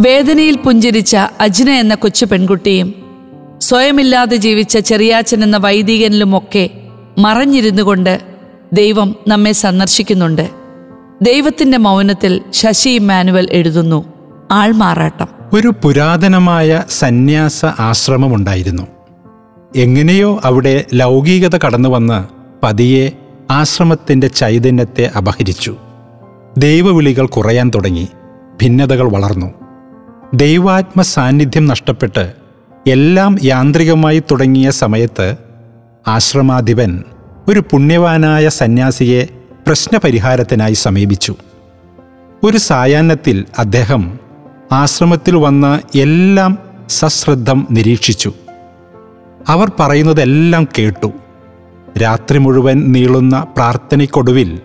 വേദനയിൽ പുഞ്ചിരിച്ച അജിന എന്ന കൊച്ചു പെൺകുട്ടിയും സ്വയമില്ലാതെ ജീവിച്ച ചെറിയാച്ചൻ എന്ന വൈദികനിലുമൊക്കെ മറഞ്ഞിരുന്നു കൊണ്ട് ദൈവം നമ്മെ സന്ദർശിക്കുന്നുണ്ട്. ദൈവത്തിന്റെ മൗനത്തിൽ ശശി ഇമ്മാനുവൽ എഴുതുന്നു. ആൾമാറാട്ടം. ഒരു പുരാതനമായ സന്യാസ ആശ്രമമുണ്ടായിരുന്നു. എങ്ങനെയോ അവിടെ ലൗകികത കടന്നു വന്ന് പതിയെ ആശ്രമത്തിന്റെ ചൈതന്യത്തെ അപഹരിച്ചു. ദൈവവിളികൾ കുറയാൻ തുടങ്ങി. ഭിന്നതകൾ വളർന്നു. ദൈവാത്മ സാന്നിധ്യം നഷ്ടപ്പെട്ട് എല്ലാം യാന്ത്രികമായി തുടങ്ങിയ സമയത്ത് ആശ്രമാധിപൻ ഒരു പുണ്യവാനായ സന്യാസിയെ പ്രശ്നപരിഹാരത്തിനായി സമീപിച്ചു. ഒരു സായാഹ്നത്തിൽ അദ്ദേഹം ആശ്രമത്തിൽ വന്ന് എല്ലാം സശ്രദ്ധം നിരീക്ഷിച്ചു. അവർ പറയുന്നതെല്ലാം കേട്ടു. രാത്രി മുഴുവൻ നീളുന്ന പ്രാർത്ഥനയ്ക്കൊടുവിൽ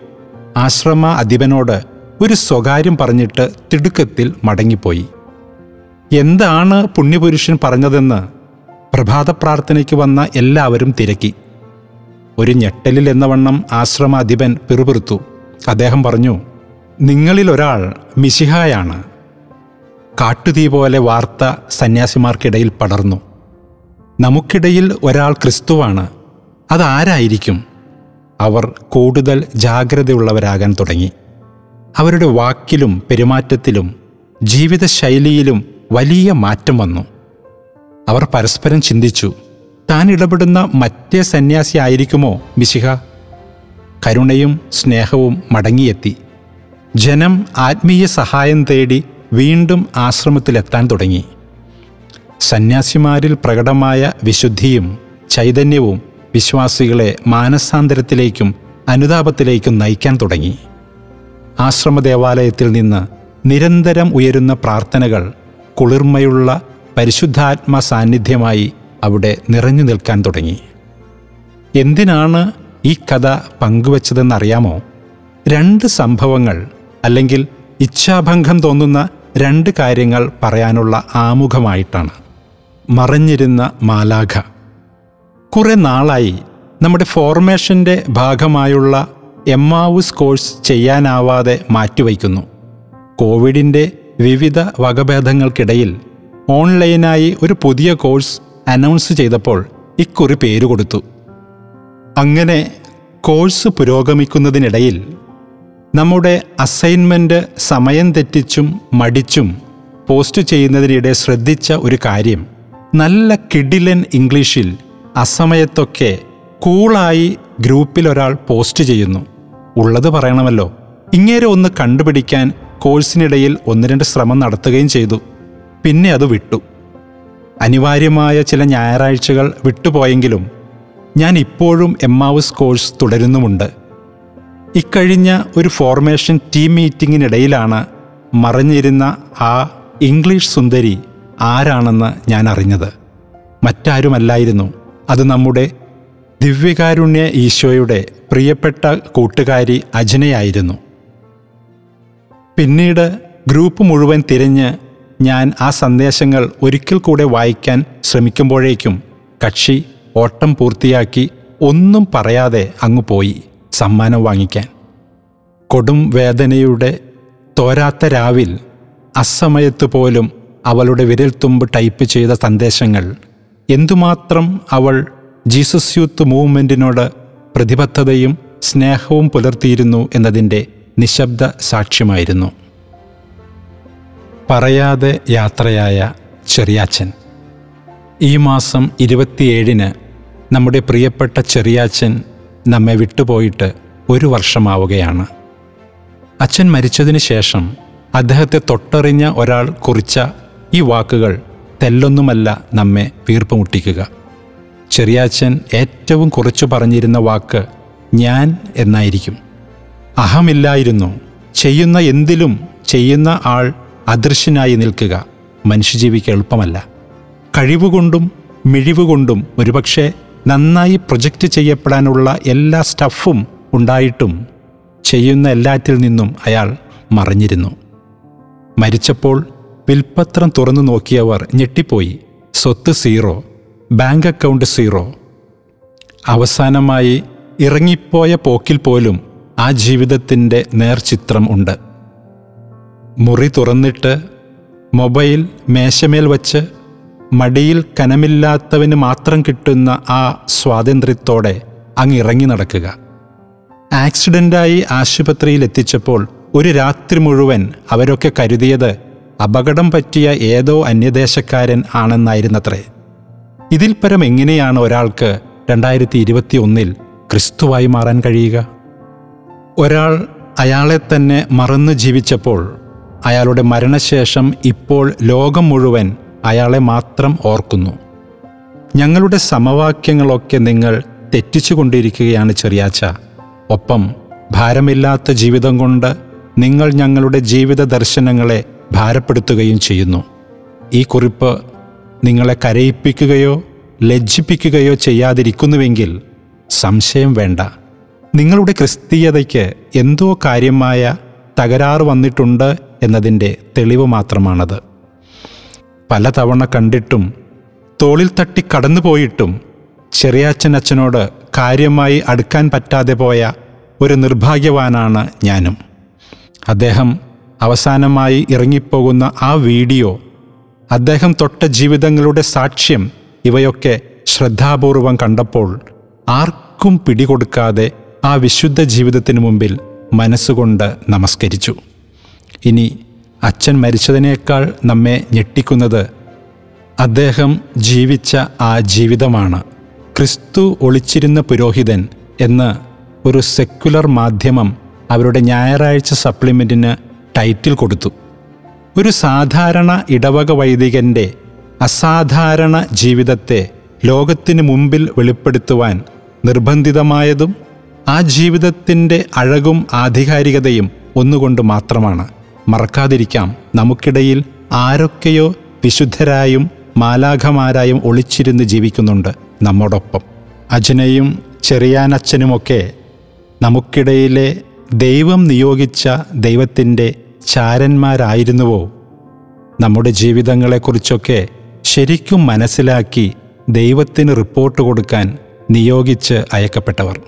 ആശ്രമ അധിപനോട് ഒരു സ്വകാര്യം പറഞ്ഞിട്ട് തിടുക്കത്തിൽ മടങ്ങിപ്പോയി. എന്താണ് പുണ്യപുരുഷൻ പറഞ്ഞതെന്ന് പ്രഭാത പ്രാർത്ഥനയ്ക്ക് വന്ന എല്ലാവരും തിരക്കി. ഒരു ഞെട്ടലിൽ എന്നവണ്ണം ആശ്രമ അധിപൻ പിറുപിറുത്തു. അദ്ദേഹം പറഞ്ഞു നിങ്ങളിൽ ഒരാൾ മിശിഹായാണ്. കാട്ടുതീ പോലെ വാർത്ത സന്യാസിമാർക്കിടയിൽ പടർന്നു. നമുക്കിടയിൽ ഒരാൾ ക്രിസ്തുവാണ്. അതാരായിരിക്കും? അവർ കൂടുതൽ ജാഗ്രതയുള്ളവരാകാൻ തുടങ്ങി. അവരുടെ വാക്കിലും പെരുമാറ്റത്തിലും ജീവിതശൈലിയിലും വലിയ മാറ്റം വന്നു. അവർ പരസ്പരം ചിന്തിച്ചു താൻ ഇടപെടുന്ന മറ്റേ സന്യാസി ആയിരിക്കുമോ മിശിഹ? കരുണയും സ്നേഹവും മടങ്ങിയെത്തി. ജനം ആത്മീയ സഹായം തേടി വീണ്ടും ആശ്രമത്തിലെത്താൻ തുടങ്ങി. സന്യാസിമാരിൽ പ്രകടമായ വിശുദ്ധിയും ചൈതന്യവും വിശ്വാസികളെ മാനസാന്തരത്തിലേക്കും അനുതാപത്തിലേക്കും നയിക്കാൻ തുടങ്ങി. ആശ്രമ ദേവാലയത്തിൽ നിന്ന് നിരന്തരം ഉയരുന്ന പ്രാർത്ഥനകൾ കുളിർമയുള്ള പരിശുദ്ധാത്മ സാന്നിധ്യമായി അവിടെ നിറഞ്ഞു നിൽക്കാൻ തുടങ്ങി. എന്തിനാണ് ഈ കഥ പങ്കുവച്ചതെന്നറിയാമോ? രണ്ട് സംഭവങ്ങൾ അല്ലെങ്കിൽ ഇച്ഛാഭംഗം തോന്നുന്ന രണ്ട് കാര്യങ്ങൾ പറയാനുള്ള ആമുഖമായിട്ടാണ്. മറഞ്ഞിരുന്ന മാലാഖ. കുറെ നാളായി നമ്മുടെ ഫോർമേഷന്റെ ഭാഗമായുള്ള എമ്മാവുസ് കോഴ്സ് ചെയ്യാനാവാതെ മാറ്റിവയ്ക്കുന്നു. കോവിഡിന്റെ വിവിധ വകഭേദങ്ങൾക്കിടയിൽ ഓൺലൈനായി ഒരു പുതിയ കോഴ്സ് അനൗൺസ് ചെയ്തപ്പോൾ ഇക്കുറി പേര് കൊടുത്തു. അങ്ങനെ കോഴ്സ് പുരോഗമിക്കുന്നതിനിടയിൽ നമ്മുടെ അസൈൻമെന്റ് സമയം തെറ്റിച്ചും മടിച്ചും പോസ്റ്റ് ചെയ്യുന്നതിനിടെ ശ്രദ്ധിച്ച ഒരു കാര്യം. നല്ല കിഡിലൻ ഇംഗ്ലീഷിൽ അസമയത്തൊക്കെ കൂളായി ഗ്രൂപ്പിൽ ഒരാൾ പോസ്റ്റ് ചെയ്യുന്നു. ഉള്ളത് പറയണമല്ലോ. ഇങ്ങേരെ ഒന്ന് കണ്ടുപിടിക്കാൻ കോഴ്സിനിടയിൽ ഒന്ന് രണ്ട് ശ്രമം നടത്തുകയും ചെയ്തു. പിന്നെ അത് വിട്ടു. അനിവാര്യമായ ചില ഞായറാഴ്ചകൾ വിട്ടുപോയെങ്കിലും ഞാൻ ഇപ്പോഴും എമ്മാവസ് കോഴ്സ് തുടരുന്നുമുണ്ട്. ഇക്കഴിഞ്ഞ ഒരു ഫോർമേഷൻ ടീം മീറ്റിങ്ങിനിടയിലാണ് മറഞ്ഞിരുന്ന ആ ഇംഗ്ലീഷ് സുന്ദരി ആരാണെന്ന് ഞാൻ അറിഞ്ഞത് മറ്റാരുമല്ലായിരുന്നു. അത് നമ്മുടെ ദിവ്യകാരുണ്യ ഈശോയുടെ പ്രിയപ്പെട്ട കൂട്ടുകാരി അജനയായിരുന്നു. പിന്നീട് ഗ്രൂപ്പ് മുഴുവൻ തിരഞ്ഞ് ഞാൻ ആ സന്ദേശങ്ങൾ ഒരിക്കൽ കൂടെ വായിക്കാൻ ശ്രമിക്കുമ്പോഴേക്കും കക്ഷി ഓട്ടം പൂർത്തിയാക്കി ഒന്നും പറയാതെ അങ്ങു പോയി സമ്മാനം വാങ്ങിക്കാൻ. കൊടും വേദനയുടെ തോരാത്ത രാവിൽ അസമയത്ത് പോലും അവളുടെ വിരൽത്തുമ്പ് ടൈപ്പ് ചെയ്ത സന്ദേശങ്ങൾ എന്തുമാത്രം അവൾ ജീസസ് യൂത്ത് മൂവ്മെന്റിനോട് പ്രതിബദ്ധതയും സ്നേഹവും പുലർത്തിയിരുന്നു എന്നതിന്റെ നിശബ്ദ സാക്ഷ്യമായിരുന്നു. പറയാതെ യാത്രയായ ചെറിയാച്ചൻ. ഈ മാസം ഇരുപത്തിയേഴിന് നമ്മുടെ പ്രിയപ്പെട്ട ചെറിയാച്ചൻ നമ്മെ വിട്ടുപോയിട്ട് ഒരു വർഷമാവുകയാണ്. അച്ഛൻ മരിച്ചതിന് ശേഷം അദ്ദേഹത്തെ തൊട്ടറിഞ്ഞ ഒരാൾ കുറിച്ച ഈ വാക്കുകൾ തെല്ലൊന്നുമല്ല നമ്മെ വീർപ്പുമുട്ടിക്കുക. ചെറിയാച്ചൻ ഏറ്റവും കുറച്ചു പറഞ്ഞിരുന്ന വാക്ക് ഞാൻ എന്നായിരിക്കും. അഹമില്ലായിരുന്നു. ചെയ്യുന്ന എന്തിലും ചെയ്യുന്ന ആൾ അദൃശ്യനായി നിൽക്കുക മനുഷ്യജീവിക്ക് എളുപ്പമല്ല. കഴിവുകൊണ്ടും മിഴിവുകൊണ്ടും ഒരുപക്ഷെ നന്നായി പ്രൊജക്റ്റ് ചെയ്യപ്പെടാനുള്ള എല്ലാ സ്റ്റഫും ഉണ്ടായിട്ടും ചെയ്യുന്ന എല്ലാറ്റിൽ നിന്നും അയാൾ മറിഞ്ഞിരുന്നു. മരിച്ചപ്പോൾ വിൽപ്പത്രം തുറന്നു നോക്കിയവർ ഞെട്ടിപ്പോയി. സ്വത്ത് സീറോ ബാങ്ക് അക്കൗണ്ട് സീറോ. അവസാനമായി ഇറങ്ങിപ്പോയ പോക്കിൽ പോലും ആ ജീവിതത്തിന്റെ നേർചിത്രം ഉണ്ട്. മുറി തുറന്നിട്ട് മൊബൈൽ മേശമേൽ വച്ച് മടിയിൽ കനമില്ലാത്തവന് മാത്രം കിട്ടുന്ന ആ സ്വാതന്ത്ര്യത്തോടെ അങ്ങ് ഇറങ്ങി നടക്കുക. ആക്സിഡന്റായി ആശുപത്രിയിൽ എത്തിച്ചപ്പോൾ ഒരു രാത്രി മുഴുവൻ അവരൊക്കെ കരുതിയത് അപകടം പറ്റിയ ഏതോ അന്യദേശക്കാരൻ ആണെന്നായിരുന്നത്രേ. ഇതിൽ പരം എങ്ങനെയാണ് ഒരാൾക്ക് രണ്ടായിരത്തി ഇരുപത്തി ഒന്നിൽ ക്രിസ്തുവായി മാറാൻ കഴിയുക? ഒരാൾ അയാളെ തന്നെ മറന്നു ജീവിച്ചപ്പോൾ അയാളുടെ മരണശേഷം ഇപ്പോൾ ലോകം മുഴുവൻ അയാളെ മാത്രം ഓർക്കുന്നു. ഞങ്ങളുടെ സമവാക്യങ്ങളൊക്കെ നിങ്ങൾ തെറ്റിച്ചുകൊണ്ടിരിക്കുകയാണ് ചെറിയാച്ച. ഒപ്പം ഭാരമില്ലാത്ത ജീവിതം കൊണ്ട് നിങ്ങൾ ഞങ്ങളുടെ ജീവിത ദർശനങ്ങളെ ഭാരപ്പെടുത്തുകയും ചെയ്യുന്നു. ഈ കുറിപ്പ് നിങ്ങളെ കരയിപ്പിക്കുകയോ ലജ്ജിപ്പിക്കുകയോ ചെയ്യാതിരിക്കുന്നുവെങ്കിൽ സംശയം വേണ്ട. നിങ്ങളുടെ ക്രിസ്തീയതയ്ക്ക് എന്തോ കാര്യമായ തകരാറ് വന്നിട്ടുണ്ട് എന്നതിന്റെ തെളിവ് മാത്രമാണത്. പലതവണ കണ്ടിട്ടും തോളിൽ തട്ടി കടന്നുപോയിട്ടും അച്ഛനോട് കാര്യമായി അടുക്കാൻ പറ്റാതെ പോയ ഒരു നിർഭാഗ്യവാനാണ് ഞാനും. അദ്ദേഹം അവസാനമായി ഇറങ്ങിപ്പോകുന്ന ആ വീഡിയോ അദ്ദേഹം തൊട്ട ജീവിതങ്ങളുടെ സാക്ഷ്യം ഇവയൊക്കെ ശ്രദ്ധാപൂർവം കണ്ടപ്പോൾ ആർക്കും പിടികൊടുക്കാതെ ആ വിശുദ്ധ ജീവിതത്തിന് മുമ്പിൽ മനസ്സുകൊണ്ട് നമസ്കരിച്ചു. ഇനി അച്ഛൻ മരിച്ചതിനേക്കാൾ നമ്മെ ഞെട്ടിക്കുന്നത് അദ്ദേഹം ജീവിച്ച ആ ജീവിതമാണ്. ക്രിസ്തു ഒളിച്ചിരുന്ന പുരോഹിതൻ എന്ന് ഒരു സെക്യുലർ മാധ്യമം അവരുടെ ഞായറാഴ്ച സപ്ലിമെന്റിന് ടൈറ്റിൽ കൊടുത്തു. ഒരു സാധാരണ ഇടവക വൈദികന്റെ അസാധാരണ ജീവിതത്തെ ലോകത്തിന് മുമ്പിൽ വെളിപ്പെടുത്തുവാൻ നിർബന്ധിതമായതും ആ ജീവിതത്തിന്റെ അഴകും ആധികാരികതയും ഒന്നുകൊണ്ട് മാത്രമാണ്. മറക്കാതിരിക്കാം നമുക്കിടയിൽ ആരൊക്കെയോ വിശുദ്ധരായും മാലാഖമാരായും ഒളിച്ചിരുന്ന് ജീവിക്കുന്നുണ്ട് നമ്മോടൊപ്പം. അജനയും ചെറിയാനച്ഛനുമൊക്കെ നമുക്കിടയിലെ ദൈവം നിയോഗിച്ച ദൈവത്തിന്റെ ചാരന്മാരായിരുന്നുവോ? നമ്മുടെ ജീവിതങ്ങളെക്കുറിച്ചൊക്കെ ശരിക്കും മനസ്സിലാക്കി ദൈവത്തിന് റിപ്പോർട്ട് കൊടുക്കാൻ നിയോഗിച്ച് അയക്കപ്പെട്ടവർ.